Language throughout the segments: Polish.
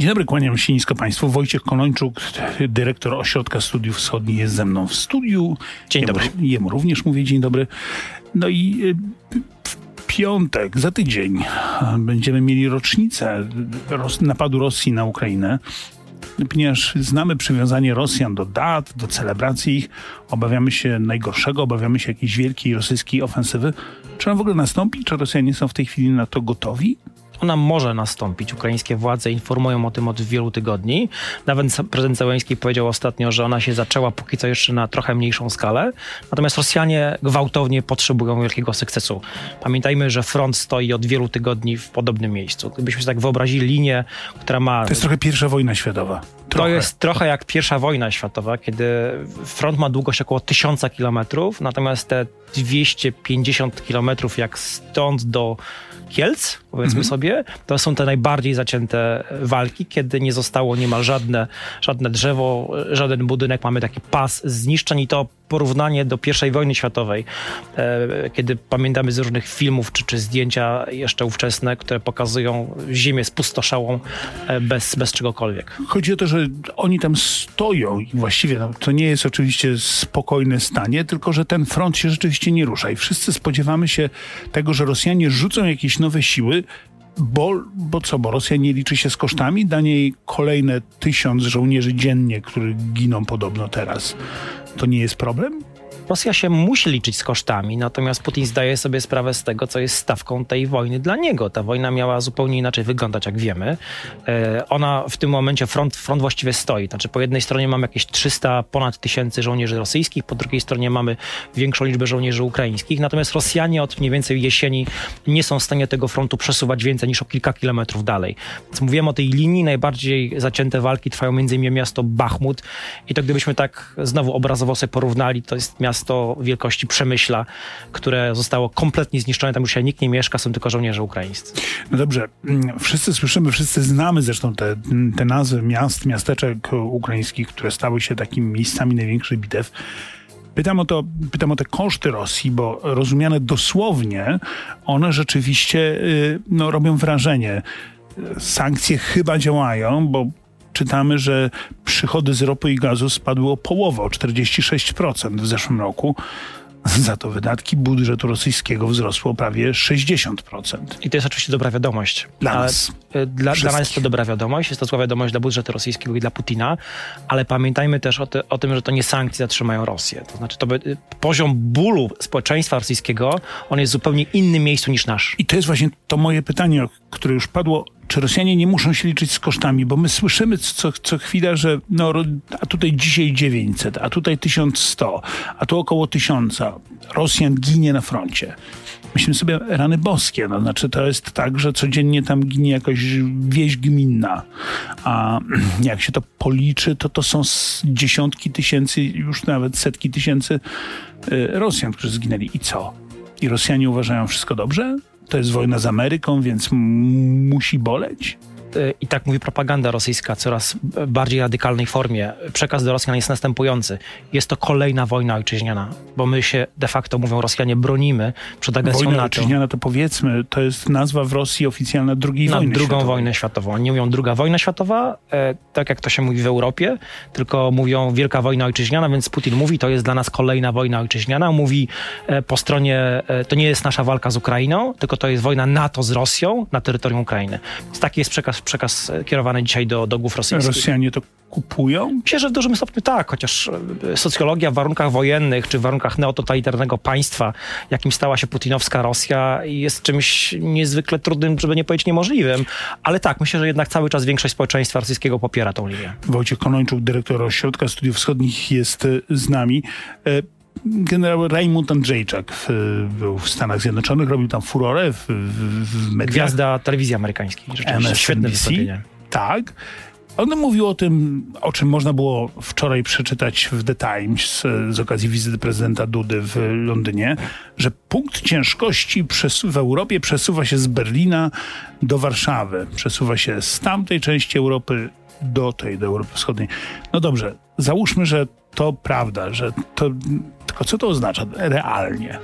Dzień dobry, kłaniam się nisko Państwu. Wojciech Konończuk, dyrektor Ośrodka Studiów Wschodnich jest ze mną w studiu. Dzień jemu, dobry. Jemu również mówię dzień dobry. No i y, w piątek, za tydzień, będziemy mieli rocznicę napadu Rosji na Ukrainę. Ponieważ znamy przywiązanie Rosjan do dat, do celebracji ich, obawiamy się najgorszego, obawiamy się jakiejś wielkiej rosyjskiej ofensywy. Czy ona w ogóle nastąpi? Czy Rosjanie są w tej chwili na to gotowi? Ona może nastąpić. Ukraińskie władze informują o tym od wielu tygodni. Nawet prezydent Zełenski powiedział ostatnio, że ona się zaczęła póki co jeszcze na trochę mniejszą skalę. Natomiast Rosjanie gwałtownie potrzebują wielkiego sukcesu. Pamiętajmy, że front stoi od wielu tygodni w podobnym miejscu. Gdybyśmy sobie tak wyobrazili linię, która ma... To jest trochę pierwsza wojna światowa. Trochę. To jest trochę jak pierwsza wojna światowa, kiedy front ma długość około 1000 kilometrów, natomiast te 250 kilometrów jak stąd do Kielc, powiedzmy mhm. sobie, to są te najbardziej zacięte walki, kiedy nie zostało niemal żadne, żadne drzewo, żaden budynek. Mamy taki pas zniszczeń i to porównanie do I wojny światowej, e, kiedy pamiętamy z różnych filmów czy, czy zdjęcia jeszcze ówczesne, które pokazują ziemię spustoszałą e, bez, bez czegokolwiek. Chodzi o to, że oni tam stoją i właściwie no, to nie jest oczywiście spokojne stanie, tylko że ten front się rzeczywiście nie rusza i wszyscy spodziewamy się tego, że Rosjanie rzucą jakieś nowe siły, bo, bo co, bo Rosja nie liczy się z kosztami, da niej kolejne tysiąc żołnierzy dziennie, którzy giną podobno teraz. To nie jest problem? Rosja się musi liczyć z kosztami, natomiast Putin zdaje sobie sprawę z tego, co jest stawką tej wojny dla niego. Ta wojna miała zupełnie inaczej wyglądać, jak wiemy. E, ona w tym momencie, front, front właściwie stoi. Znaczy po jednej stronie mamy jakieś 300 ponad tysięcy żołnierzy rosyjskich, po drugiej stronie mamy większą liczbę żołnierzy ukraińskich. Natomiast Rosjanie od mniej więcej jesieni nie są w stanie tego frontu przesuwać więcej niż o kilka kilometrów dalej. Więc mówiłem o tej linii, najbardziej zacięte walki trwają między innymi miasto Bachmut i to gdybyśmy tak znowu obrazowo sobie porównali, to jest miasto miasto wielkości Przemyśla, które zostało kompletnie zniszczone. Tam już się nikt nie mieszka, są tylko żołnierze ukraińscy. No dobrze, mm, wszyscy słyszymy, wszyscy znamy zresztą te, te nazwy miast, miasteczek ukraińskich, które stały się takimi miejscami największych bitew. Pytam o, to, pytam o te koszty Rosji, bo rozumiane dosłownie, one rzeczywiście y, no, robią wrażenie. Sankcje chyba działają, bo czytamy, że przychody z ropy i gazu spadły o połowę, o 46% w zeszłym roku. Za to wydatki budżetu rosyjskiego wzrosło prawie 60%. I to jest oczywiście dobra wiadomość. Dla nas. E, dla, dla, nas jest to dobra wiadomość, jest to zła wiadomość dla budżetu rosyjskiego i dla Putina, ale pamiętajmy też o, ty, o tym, że to nie sankcje zatrzymają Rosję. To znaczy, to by, poziom bólu społeczeństwa rosyjskiego, on jest w zupełnie innym miejscu niż nasz. I to jest właśnie to moje pytanie, które już padło czy Rosjanie nie muszą się liczyć z kosztami, bo my słyszymy co, co chwila, że no, a tutaj dzisiaj 900, a tutaj 1100, a tu około 1000. Rosjan ginie na froncie. Myślimy sobie, rany boskie, no, znaczy to jest tak, że codziennie tam ginie jakaś wieś gminna, a jak się to policzy, to to są dziesiątki tysięcy, już nawet setki tysięcy y, Rosjan, którzy zginęli. I co? I Rosjanie uważają wszystko dobrze? To jest wojna z Ameryką, więc musi boleć? I tak mówi propaganda rosyjska, coraz bardziej radykalnej formie. Przekaz do Rosjan jest następujący. Jest to kolejna wojna ojczyźniana, bo my się de facto, mówią Rosjanie, bronimy przed agresją wojna NATO. ojczyźniana to powiedzmy, to jest nazwa w Rosji oficjalna drugiej Na wojny drugą światowej. wojnę światową. Nie mówią druga wojna światowa, e, tak jak to się mówi w Europie, tylko mówią wielka wojna ojczyźniana, więc Putin mówi, to jest dla nas kolejna wojna ojczyźniana. Mówi e, po stronie, e, to nie jest nasza walka z Ukrainą, tylko to jest wojna NATO z Rosją na terytorium Ukrainy. Więc taki jest przekaz przekaz kierowany dzisiaj do, do głów rosyjskich. Rosjanie to kupują? Myślę, że w dużym stopniu tak, chociaż e, socjologia w warunkach wojennych czy w warunkach neototalitarnego państwa, jakim stała się putinowska Rosja, jest czymś niezwykle trudnym, żeby nie powiedzieć niemożliwym. Ale tak, myślę, że jednak cały czas większość społeczeństwa rosyjskiego popiera tą linię. Wojciech Konończuk, dyrektor Ośrodka Studiów Wschodnich jest e, z nami. E, generał Rajmund Andrzejczak w, był w Stanach Zjednoczonych, robił tam furorę w, w, w mediach. Gwiazda telewizji amerykańskiej. Rzeczywiście świetne wystąpienie. Tak. On mówił o tym, o czym można było wczoraj przeczytać w The Times z, z okazji wizyty prezydenta Dudy w Londynie, że punkt ciężkości w Europie przesuwa się z Berlina do Warszawy. Przesuwa się z tamtej części Europy do tej, do Europy Wschodniej. No dobrze, załóżmy, że to prawda, że to. Co to oznacza realnie?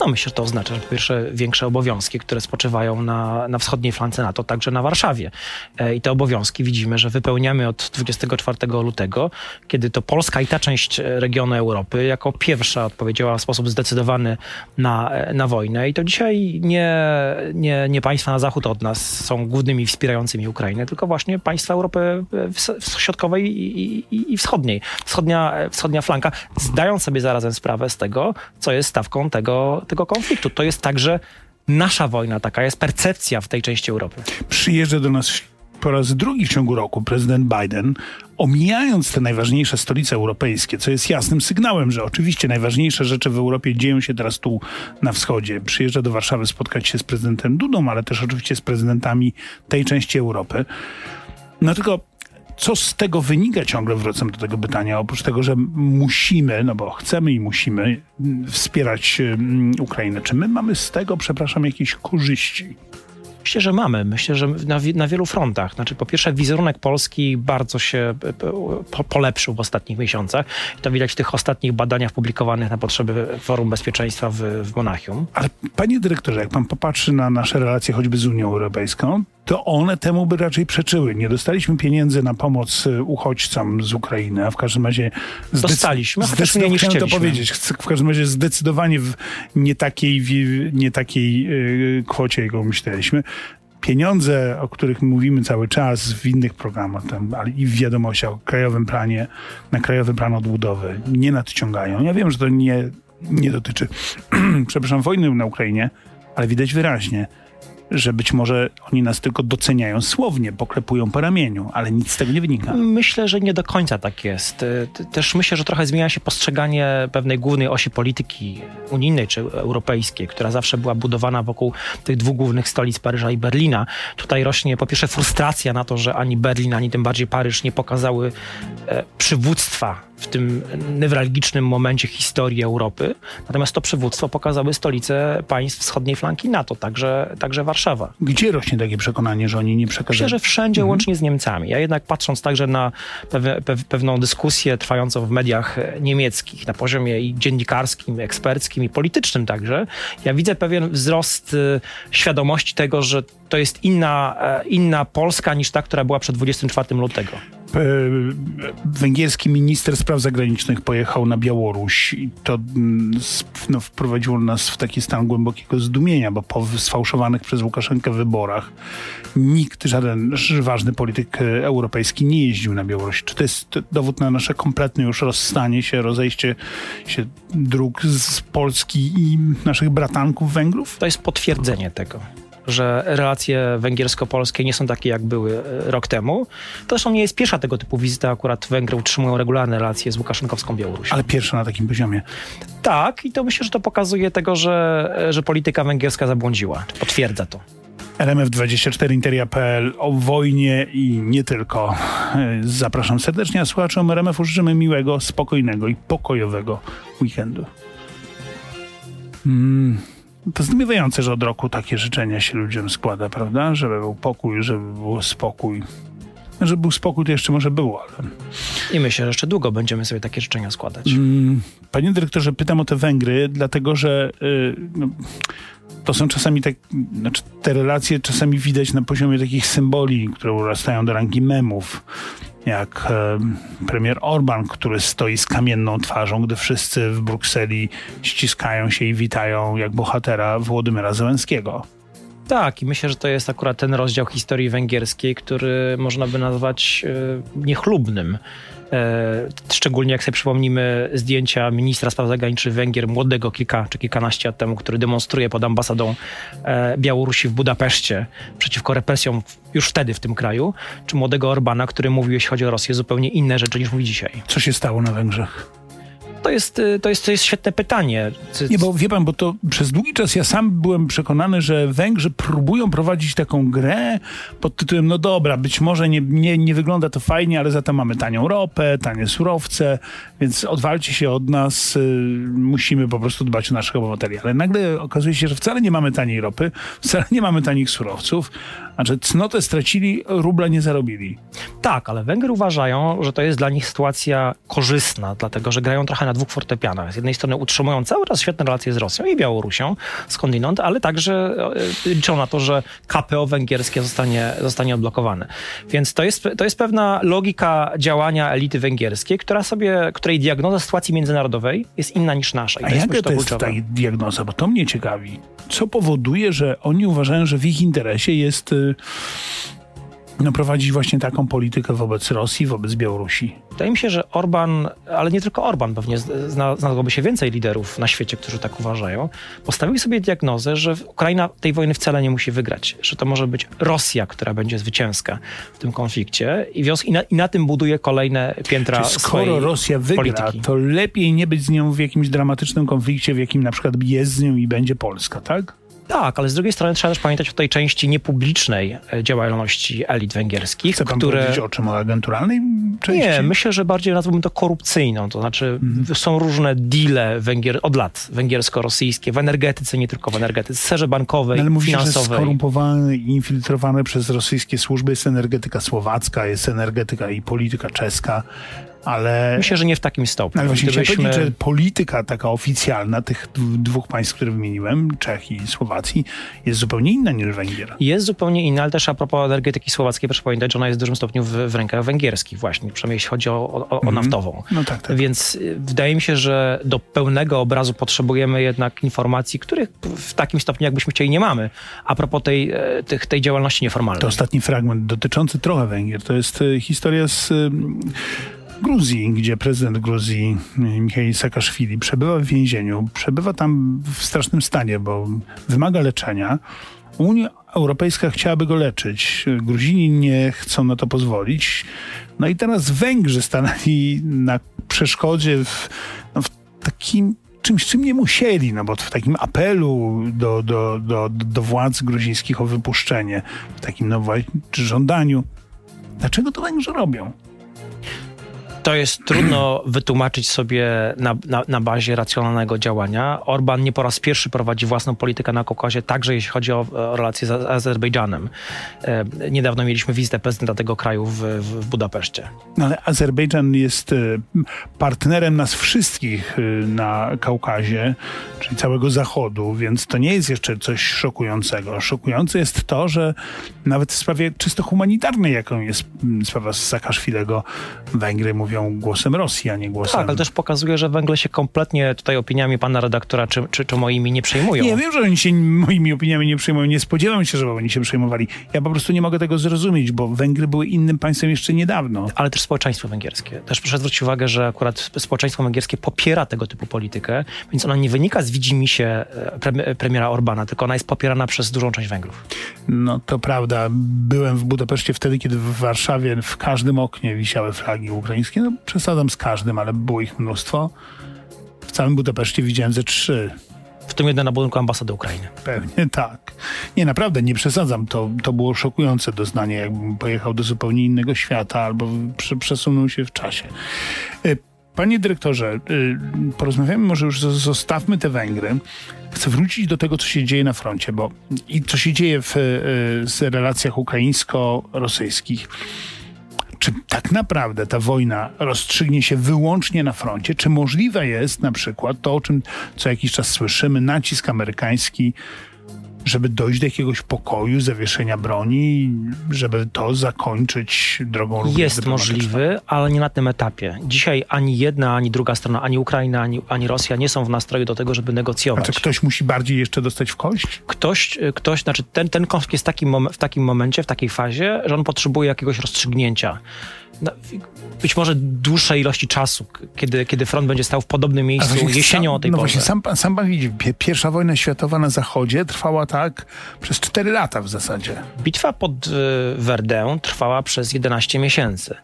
No myślę, że to oznacza, że po pierwsze większe obowiązki, które spoczywają na, na wschodniej flance NATO, także na Warszawie. E, I te obowiązki widzimy, że wypełniamy od 24 lutego, kiedy to Polska i ta część regionu Europy jako pierwsza odpowiedziała w sposób zdecydowany na, na wojnę. I to dzisiaj nie, nie, nie państwa na zachód od nas są głównymi wspierającymi Ukrainę, tylko właśnie państwa Europy Środkowej i, i, i Wschodniej. Wschodnia, wschodnia flanka, zdając sobie zarazem sprawę z tego, co jest stawką tego, tego konfliktu. To jest także nasza wojna, taka jest percepcja w tej części Europy. Przyjeżdża do nas po raz drugi w ciągu roku prezydent Biden, omijając te najważniejsze stolice europejskie, co jest jasnym sygnałem, że oczywiście najważniejsze rzeczy w Europie dzieją się teraz tu na wschodzie. Przyjeżdża do Warszawy spotkać się z prezydentem Dudą, ale też oczywiście z prezydentami tej części Europy. No tylko co z tego wynika ciągle, wracam do tego pytania, oprócz tego, że musimy, no bo chcemy i musimy wspierać Ukrainę. Czy my mamy z tego, przepraszam, jakieś korzyści? Myślę, że mamy. Myślę, że na, na wielu frontach. Znaczy, po pierwsze, wizerunek Polski bardzo się e, po, polepszył w ostatnich miesiącach. I to widać w tych ostatnich badaniach publikowanych na potrzeby Forum Bezpieczeństwa w, w Monachium. Ale panie dyrektorze, jak pan popatrzy na nasze relacje choćby z Unią Europejską, to one temu by raczej przeczyły. Nie dostaliśmy pieniędzy na pomoc e, uchodźcom z Ukrainy, a w każdym razie... Zdecy- Dostaliśmy, chociaż nie Chciałem to powiedzieć. W każdym razie zdecydowanie w nie takiej, w nie takiej kwocie, jaką myśleliśmy pieniądze, o których mówimy cały czas w innych programach, tam, ale i w wiadomościach o krajowym planie, na krajowy plan odbudowy nie nadciągają. Ja wiem, że to nie, nie dotyczy, przepraszam, wojny na Ukrainie, ale widać wyraźnie, że być może oni nas tylko doceniają słownie, poklepują po ramieniu, ale nic z tego nie wynika. Myślę, że nie do końca tak jest. Też myślę, że trochę zmienia się postrzeganie pewnej głównej osi polityki unijnej czy europejskiej, która zawsze była budowana wokół tych dwóch głównych stolic Paryża i Berlina. Tutaj rośnie po pierwsze frustracja na to, że ani Berlin, ani tym bardziej Paryż nie pokazały e, przywództwa w tym newralgicznym momencie historii Europy. Natomiast to przywództwo pokazały stolice państw wschodniej flanki NATO, także, także Warszawa. Gdzie rośnie takie przekonanie, że oni nie przekazują? Myślę, że wszędzie, mhm. łącznie z Niemcami. Ja jednak patrząc także na pew, pew, pewną dyskusję trwającą w mediach niemieckich na poziomie i dziennikarskim, eksperckim i politycznym także, ja widzę pewien wzrost y, świadomości tego, że to jest inna, e, inna Polska niż ta, która była przed 24 lutego. E, węgierski minister spraw zagranicznych pojechał na Białoruś i to mm, no, wprowadziło nas w taki stan głębokiego zdumienia, bo po sfałszowanych przez Łukaszenkę wyborach nikt, żaden ważny polityk e, europejski nie jeździł na Białoruś. Czy to jest dowód na nasze kompletne już rozstanie się, rozejście się dróg z Polski i naszych bratanków Węgrów? To jest potwierdzenie tego że relacje węgiersko-polskie nie są takie, jak były e, rok temu. To zresztą nie jest pierwsza tego typu wizyta. Akurat Węgry utrzymują regularne relacje z Łukaszenkowską Białorusią. Ale pierwsza na takim poziomie. Tak, i to myślę, że to pokazuje tego, że, e, że polityka węgierska zabłądziła. Potwierdza to. RMF24 Interia.pl o wojnie i nie tylko. E, zapraszam serdecznie, a słuchaczom RMF-u życzymy miłego, spokojnego i pokojowego weekendu. Mm. To zdumiewające, że od roku takie życzenia się ludziom składa, prawda? Żeby był pokój, żeby był spokój. Żeby był spokój, to jeszcze może było, ale... I myślę, że jeszcze długo będziemy sobie takie życzenia składać. Mm, panie dyrektorze, pytam o te Węgry, dlatego że yy, no, to są czasami tak, znaczy te relacje czasami widać na poziomie takich symboli, które urastają do rangi memów jak e, premier Orban, który stoi z kamienną twarzą, gdy wszyscy w Brukseli ściskają się i witają jak bohatera Włodymyra Zełenskiego. Tak, i myślę, że to jest akurat ten rozdział historii węgierskiej, który można by nazwać e, niechlubnym. E, szczególnie jak sobie przypomnimy zdjęcia ministra spraw zagranicznych Węgier, młodego kilka czy kilkanaście lat temu, który demonstruje pod ambasadą e, Białorusi w Budapeszcie przeciwko represjom już wtedy w tym kraju, czy młodego Orbana, który mówił, jeśli chodzi o Rosję, zupełnie inne rzeczy niż mówi dzisiaj. Co się stało na Węgrzech? To jest, y, to, jest, to jest świetne pytanie. Nie, bo wie pan, bo to przez długi czas ja sam byłem przekonany, że Węgrzy próbują prowadzić taką grę pod tytułem, no dobra, być może nie, nie, nie wygląda to fajnie, ale za to mamy tanią ropę, tanie surowce, więc odwalcie się od nas, y, musimy po prostu dbać o naszych obywateli. Ale nagle okazuje się, że wcale nie mamy taniej ropy, wcale nie mamy tanich surowców, że cnotę stracili, rubla nie zarobili. Tak, ale Węgry uważają, że to jest dla nich sytuacja korzystna, dlatego że grają trochę na dwóch fortepianach. Z jednej strony utrzymują cały czas świetne relacje z Rosją i Białorusią, skądinąd, ale także e, liczą na to, że KPO węgierskie zostanie, zostanie odblokowane. Więc to jest, to jest pewna logika działania elity węgierskiej, która sobie, której diagnoza sytuacji międzynarodowej jest inna niż nasza. I A to jaka to jest ta diagnoza? Bo to mnie ciekawi. Co powoduje, że oni uważają, że w ich interesie jest no, prowadzić właśnie taką politykę wobec Rosji, wobec Białorusi? Wydaje mi się, że Orban, ale nie tylko Orban, pewnie zna, znalazłoby się więcej liderów na świecie, którzy tak uważają, postawili sobie diagnozę, że Ukraina tej wojny wcale nie musi wygrać, że to może być Rosja, która będzie zwycięska w tym konflikcie i, wios- i, na, i na tym buduje kolejne piętra Czy skoro Rosja wygra, polityki. to lepiej nie być z nią w jakimś dramatycznym konflikcie, w jakim na przykład jest z nią i będzie Polska, tak? Tak, ale z drugiej strony trzeba też pamiętać o tej części niepublicznej e, działalności elit węgierskich, Chce pan które... powiedzieć o czym? O agenturalnej części? Nie, myślę, że bardziej nazwałbym to korupcyjną. To znaczy, Mhm. są różne deale węgier, od lat węgiersko-rosyjskie w energetyce, nie tylko w energetyce, w sferze bankowej, No ale mówisz, że finansowej. skorumpowane i infiltrowane przez rosyjskie służby jest energetyka słowacka, jest energetyka i polityka czeska, ale... Myślę, że nie w takim stopniu. Ale właśnie chciałem Gdybyśmy- powiedzieć, że polityka taka oficjalna tych dwóch państw, które wymieniłem, Czech i Słowacji, jest zupełnie inna niż Węgier. Jest zupełnie inna, ale też a propos energetyki słowackiej, proszę pamiętać, że ona jest w dużym stopniu w, w rękach węgierskich właśnie, przynajmniej jeśli chodzi o, o, o naftową. No tak, tak. Więc y, wydaje mi się, że do pełnego obrazu potrzebujemy jednak informacji, których w takim stopniu, jakbyśmy chcieli, nie mamy. A propos tej, e, tych, tej działalności nieformalnej. To ostatni fragment dotyczący trochę Węgier. To jest e, historia z e, Gruzji, gdzie prezydent Gruzji e, Michał Saakaszwili przebywa w więzieniu. Przebywa tam w strasznym stanie, bo wymaga leczenia. Unia Europejska chciałaby go leczyć. Gruzini nie chcą na to pozwolić. No i teraz Węgrzy stanęli na przeszkodzie w, no, w takim czymś, czym nie musieli, no bo w takim apelu do, do, do, do władz gruzińskich o wypuszczenie, w takim no, żądaniu. Dlaczego to Węgrzy robią? To jest trudno wytłumaczyć sobie na, na, na bazie racjonalnego działania. Orban nie po raz pierwszy prowadzi własną politykę na Kaukazie, także jeśli chodzi o, o relacje z Azerbejdżanem. E, niedawno mieliśmy wizytę prezydenta tego kraju w, w, Budapeszcie. No ale Azerbejdżan jest e, partnerem nas wszystkich e, na Kaukazie, czyli całego Zachodu, więc to nie jest jeszcze coś szokującego. Szokujące jest to, że nawet w sprawie czysto humanitarnej, jaką jest sprawa Saakaszwilego, Węgry mówią głosem Rosji, a nie głosem... Tak, ale też pokazuje, że Węgry się kompletnie tutaj opiniami pana redaktora czy, czy, czy moimi nie przejmują. Nie, wiem, że oni się moimi opiniami nie przejmują. Nie spodziewam się, żeby oni się przejmowali. Ja po prostu nie mogę tego zrozumieć, bo Węgry były innym państwem jeszcze niedawno. ale też społeczeństwo węgierskie. Też proszę zwrócić uwagę, że akurat społeczeństwo węgierskie popiera tego typu politykę, więc ona nie wynika z widzimisię e, pre, premiera Orbana, tylko ona jest popierana przez dużą część Węgrów. No to prawda. Byłem w Budapeszcie wtedy, kiedy w Warszawie w każdym oknie wisiały flagi ukraińskie. No przesadzam z każdym, ale było ich mnóstwo. W całym Budapeszcie widziałem ze trzy. W tym jeden na budynku ambasady Ukrainy. Pewnie tak. Nie, naprawdę, nie przesadzam. To, to było szokujące doznanie, jakbym pojechał do zupełnie innego świata albo prze, przesunął się w czasie. Y, Panie dyrektorze, y, porozmawiamy może już, zostawmy te Węgry. Chcę wrócić do tego, co się dzieje na froncie, bo i co się dzieje w, y, z relacjach ukraińsko-rosyjskich. Czy tak naprawdę ta wojna rozstrzygnie się wyłącznie na froncie? Czy możliwe jest na przykład to, o czym co jakiś czas słyszymy, nacisk amerykański, żeby dojść do jakiegoś pokoju, zawieszenia broni, żeby to zakończyć drogą również Jest możliwy, ale nie na tym etapie. Dzisiaj ani jedna, ani druga strona, ani Ukraina, ani, ani Rosja nie są w nastroju do tego, żeby negocjować. czy ktoś musi bardziej jeszcze dostać w kość? ktoś, ktoś, znaczy ten, ten konflikt jest takim w takim momencie, w takiej fazie, że on potrzebuje jakiegoś rozstrzygnięcia. No, być może dłuższej ilości czasu, kiedy, kiedy front będzie stał w podobnym miejscu właśnie jesienią sam, o tej no porze. właśnie, sam, pan- sam pan widzi, pie- pierwsza wojna światowa na zachodzie trwała tak przez 4 lata w zasadzie. Bitwa pod y, Verdun trwała przez 11 miesięcy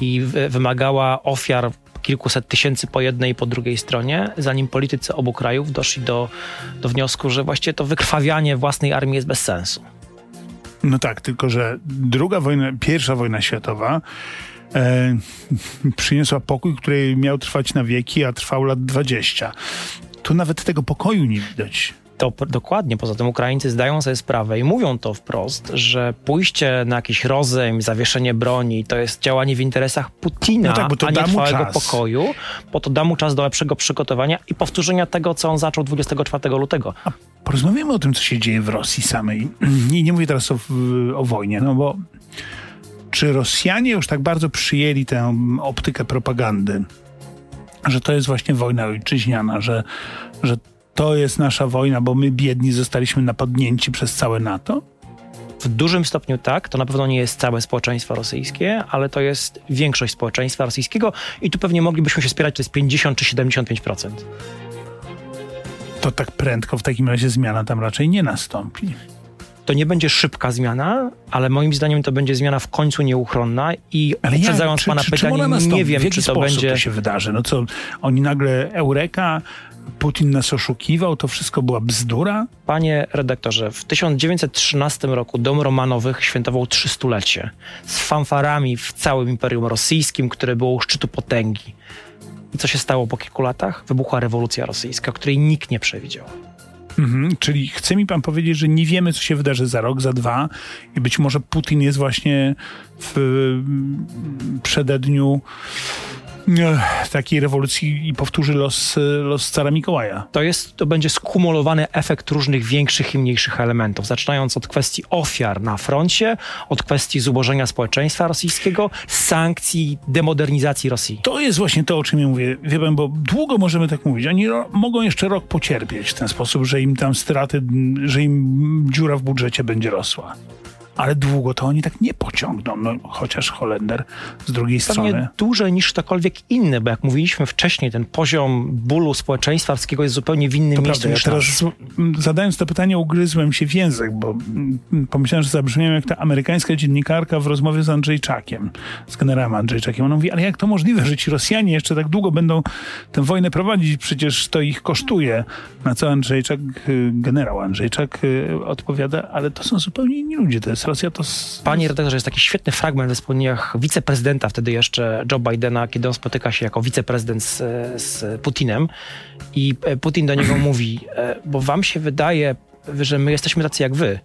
i w- wymagała ofiar kilkuset tysięcy po jednej i po drugiej stronie, zanim politycy obu krajów doszli do, do wniosku, że właściwie to wykrwawianie własnej armii jest bez sensu. No tak, tylko że druga wojna, pierwsza wojna światowa e, przyniosła pokój, który miał trwać na wieki, a trwał lat 20. Tu nawet tego pokoju nie widać. To dokładnie. Poza tym Ukraińcy zdają sobie sprawę i mówią to wprost, że pójście na jakiś rozejm, zawieszenie broni to jest działanie w interesach Putina, no tak, a nie trwałego pokoju, bo to da mu czas do lepszego przygotowania i powtórzenia tego, co on zaczął 24 lutego. A porozmawiamy o tym, co się dzieje w Rosji samej. Nie, nie mówię teraz o, o wojnie, no bo czy Rosjanie już tak bardzo przyjęli tę optykę propagandy, że to jest właśnie wojna ojczyźniana, że, że to jest nasza wojna, bo my biedni zostaliśmy napadnięci przez całe NATO? W dużym stopniu tak. To na pewno nie jest całe społeczeństwo rosyjskie, ale to jest większość społeczeństwa rosyjskiego i tu pewnie moglibyśmy się spierać, czy to jest 50 czy 75%. To tak prędko w takim razie zmiana tam raczej nie nastąpi to nie będzie szybka zmiana, ale moim zdaniem to będzie zmiana w końcu nieuchronna i ale uprzedzając ja, czy, pana czy, pytanie, nie wiem, czy to będzie... to się wydarzy? No co, oni nagle Eureka, Putin nas oszukiwał, to wszystko była bzdura? Panie redaktorze, w 1913 roku Dom Romanowych świętował trzystulecie z fanfarami w całym Imperium Rosyjskim, które było u szczytu potęgi. I co się stało po kilku latach? Wybuchła rewolucja rosyjska, której nikt nie przewidział. Mhm, czyli chce mi pan powiedzieć, że nie wiemy, co się wydarzy za rok, za dwa i być może Putin jest właśnie w przededniu takiej rewolucji i powtórzy los, los cara Mikołaja. To, jest, to będzie skumulowany efekt różnych większych i mniejszych elementów, zaczynając od kwestii ofiar na froncie, od kwestii zubożenia społeczeństwa rosyjskiego, sankcji, demodernizacji Rosji. To jest właśnie to, o czym ja mówię. Wie pan, bo długo możemy tak mówić. Oni mogą jeszcze rok pocierpieć w ten sposób, że im tam straty, że im dziura w budżecie będzie rosła ale długo to oni tak nie pociągną, no, chociaż Holender z drugiej Pewnie strony. dłużej niż ktokolwiek inny, bo jak mówiliśmy wcześniej, ten poziom bólu społeczeństwa wszystkiego jest zupełnie w innym to miejscu prawda, ja teraz zadając to pytanie ugryzłem się w język, bo pomyślałem, że zabrzmiałem jak ta amerykańska dziennikarka w rozmowie z Andrzejczakiem, z generałem Andrzejczakiem. Ona mówi, ale jak to możliwe, że ci Rosjanie jeszcze tak długo będą tę wojnę prowadzić, przecież to ich kosztuje. Na co Andrzejczak, y, generał Andrzejczak y, odpowiada, ale to są zupełnie inni ludzie, to jest Rosja to... Panie redaktorze, jest taki świetny fragment we wspomnieniach wiceprezydenta wtedy jeszcze Joe Bidena, kiedy on spotyka się jako wiceprezydent z, z Putinem. I e, Putin do niego mówi, e, bo wam się wydaje, że my jesteśmy tacy jak wy,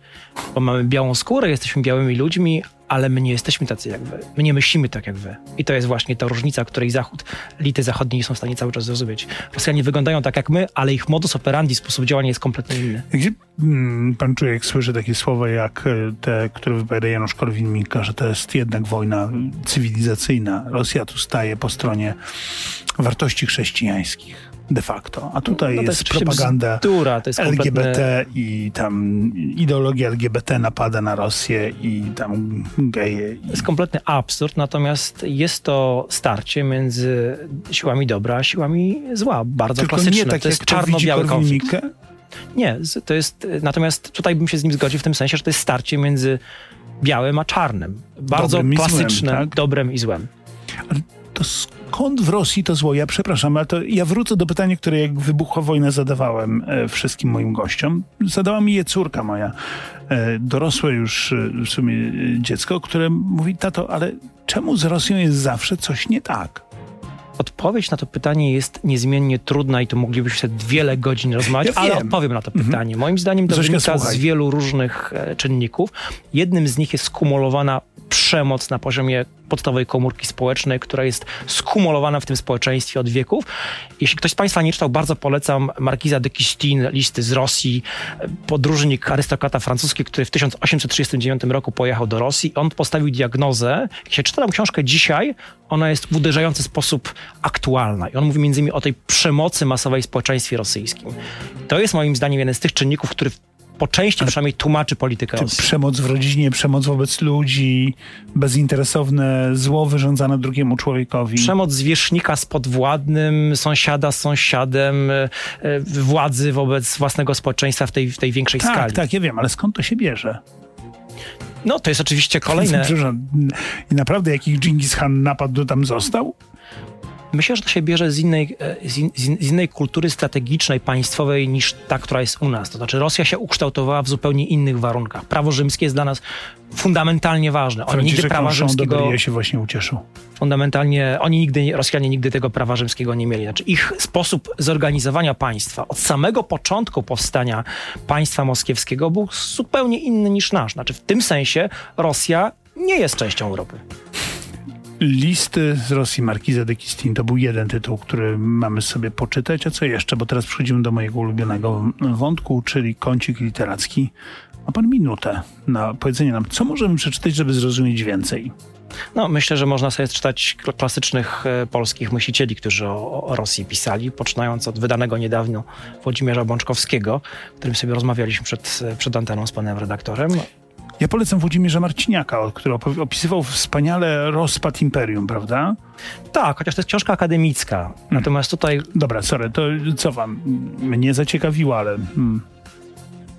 bo mamy białą skórę, jesteśmy białymi ludźmi, ale my nie jesteśmy tacy jak wy. My nie myślimy tak jak wy. I to jest właśnie ta różnica, której Zachód, elity zachodnie nie są w stanie cały czas zrozumieć. Rosjanie wyglądają tak jak my, ale ich modus operandi, sposób działania jest kompletnie inny. Gdzie hmm, pan czuje, jak słyszy takie słowa jak e, te, które wypowiada Janusz Korwin-Mikke, że to jest jednak wojna cywilizacyjna. Rosja tu staje po stronie wartości chrześcijańskich de facto. A tutaj no, jest, propaganda bzdura, jest LGBT i tam ideologia LGBT napada na Rosję i tam geje. I... To jest kompletny absurd, natomiast jest to starcie między siłami dobra a siłami zła. Bardzo Tylko klasyczne. Nie tak, to jest czarno-biały konflikt. Nie, to jest, natomiast tutaj bym się z nim zgodził w tym sensie, że to jest starcie między białym a czarnym. Bardzo dobrym klasyczne, złem, tak? dobrem i złem. Ale to skąd w Rosji to zło? Ja przepraszam, ale to ja wrócę do pytania, które jak wybuchła wojna zadawałem e, wszystkim moim gościom. Zadała mi je córka moja, e, dorosłe już e, w sumie dziecko, które mówi, tato, ale czemu z Rosją jest zawsze coś nie tak? Odpowiedź na to pytanie jest niezmiennie trudna i tu moglibyśmy wiele godzin rozmawiać, ja ale odpowiem na to mhm. pytanie. Moim zdaniem to Zośka, wynika słuchaj. z wielu różnych czynników. Jednym z nich jest skumulowana przemoc na poziomie podstawowej komórki społecznej, która jest skumulowana w tym społeczeństwie od wieków. Jeśli ktoś z Państwa nie czytał, bardzo polecam Markiza de Kistin, listy z Rosji, podróżnik, arystokrata francuski, który w 1839 roku pojechał do Rosji. On postawił diagnozę. Jeśli czytam książkę dzisiaj, ona jest w uderzający sposób aktualna. I on mówi między innymi o tej przemocy masowej w społeczeństwie rosyjskim. To jest moim zdaniem jeden z tych czynników, który po części przynajmniej tłumaczy politykę Rosji. Przemoc w rodzinie, przemoc wobec ludzi, bezinteresowne zło wyrządzane drugiemu człowiekowi. Przemoc zwierzchnika z podwładnym, sąsiada z sąsiadem, e, e, władzy wobec własnego społeczeństwa w tej, w tej większej tak, skali. Tak, tak, ja wiem, ale skąd to się bierze? No, to jest oczywiście kolejne... I naprawdę jakiś Dżingis Khan napadł, tam został? Myślę, że to się bierze z innej, e, z, in, z innej kultury strategicznej, państwowej niż ta, która jest u nas. To znaczy Rosja się ukształtowała w zupełnie innych warunkach. Prawo rzymskie jest dla nas fundamentalnie ważne. Oni nigdy prawa rzymskiego... się właśnie ucieszył. Fundamentalnie, oni nigdy, Rosjanie nigdy tego prawa rzymskiego nie mieli. Znaczy ich sposób zorganizowania państwa od samego początku powstania państwa moskiewskiego był zupełnie inny niż nasz. Znaczy w tym sensie Rosja nie jest częścią Europy. Listy z Rosji Markiza de Kistin to był jeden tytuł, który mamy sobie poczytać. A co jeszcze? Bo teraz przechodzimy do mojego ulubionego wątku, czyli kącik literacki. Ma pan minutę na powiedzenie nam, co możemy przeczytać, żeby zrozumieć więcej. No, myślę, że można sobie czytać klasycznych e, polskich myślicieli, którzy o, o, Rosji pisali, poczynając od wydanego niedawno Włodzimierza Bączkowskiego, którym sobie rozmawialiśmy przed, przed anteną z panem redaktorem. Ja polecam Włodzimierza Marciniaka, który opisywał wspaniale rozpad imperium, prawda? Tak, chociaż to jest książka akademicka. Natomiast tutaj... Dobra, sorry, to co wam? Mnie zaciekawiło, ale... Hmm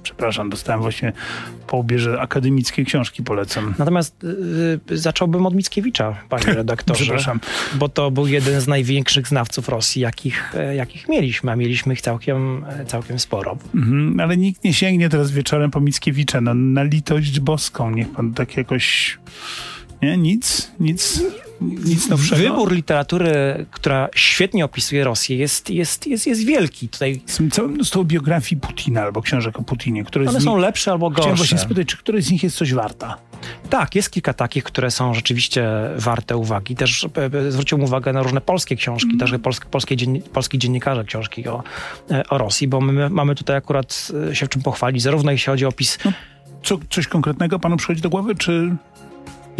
przepraszam, dostałem właśnie po ubierze akademickiej książki, polecam. Natomiast y, zacząłbym od Mickiewicza, panie redaktorze. przepraszam. Bo to był jeden z największych znawców Rosji, jakich, e, jakich mieliśmy, a mieliśmy ich całkiem, e, całkiem sporo. Mhm, ale nikt nie sięgnie teraz wieczorem po Mickiewicza, no na litość boską, niech pan tak jakoś... Nie, nic, nic nic nowszego. Wybór literatury, która świetnie opisuje Rosję, jest, jest, jest, jest wielki. Tutaj... Całe mnóstwo biografii Putina albo książek o Putinie. Które One są nich... lepsze albo gorsze. Chciałem właśnie spytać, czy któreś z nich jest coś warta? Tak, jest kilka takich, które są rzeczywiście warte uwagi. Też e, e, zwróciłem uwagę na różne polskie książki, mm. też polskie, polskie polskie dziennikarze książki o, e, o Rosji, bo my mamy tutaj akurat się w czym pochwalić, zarówno jeśli chodzi o opis... No, co, coś konkretnego panu przychodzi do głowy, czy...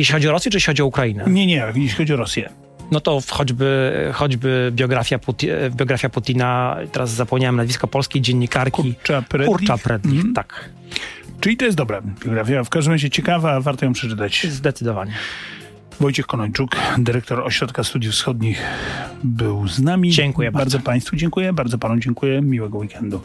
Jeśli chodzi o Rosję, czy jeśli chodzi o Ukrainę? Nie, nie, jeśli chodzi o Rosję. No to choćby, choćby biografia, biografia Putina, teraz zapomniałem nazwisko polskiej dziennikarki. Kurcza Predlich. Kurcza Predlich, mm. tak. Czyli to jest dobra biografia, w każdym razie ciekawa, warto ją przeczytać. Zdecydowanie. Wojciech Konończuk, dyrektor Ośrodka Studiów Wschodnich był z nami. Dziękuję bardzo. Bardzo Państwu dziękuję, bardzo Panu dziękuję. Miłego weekendu.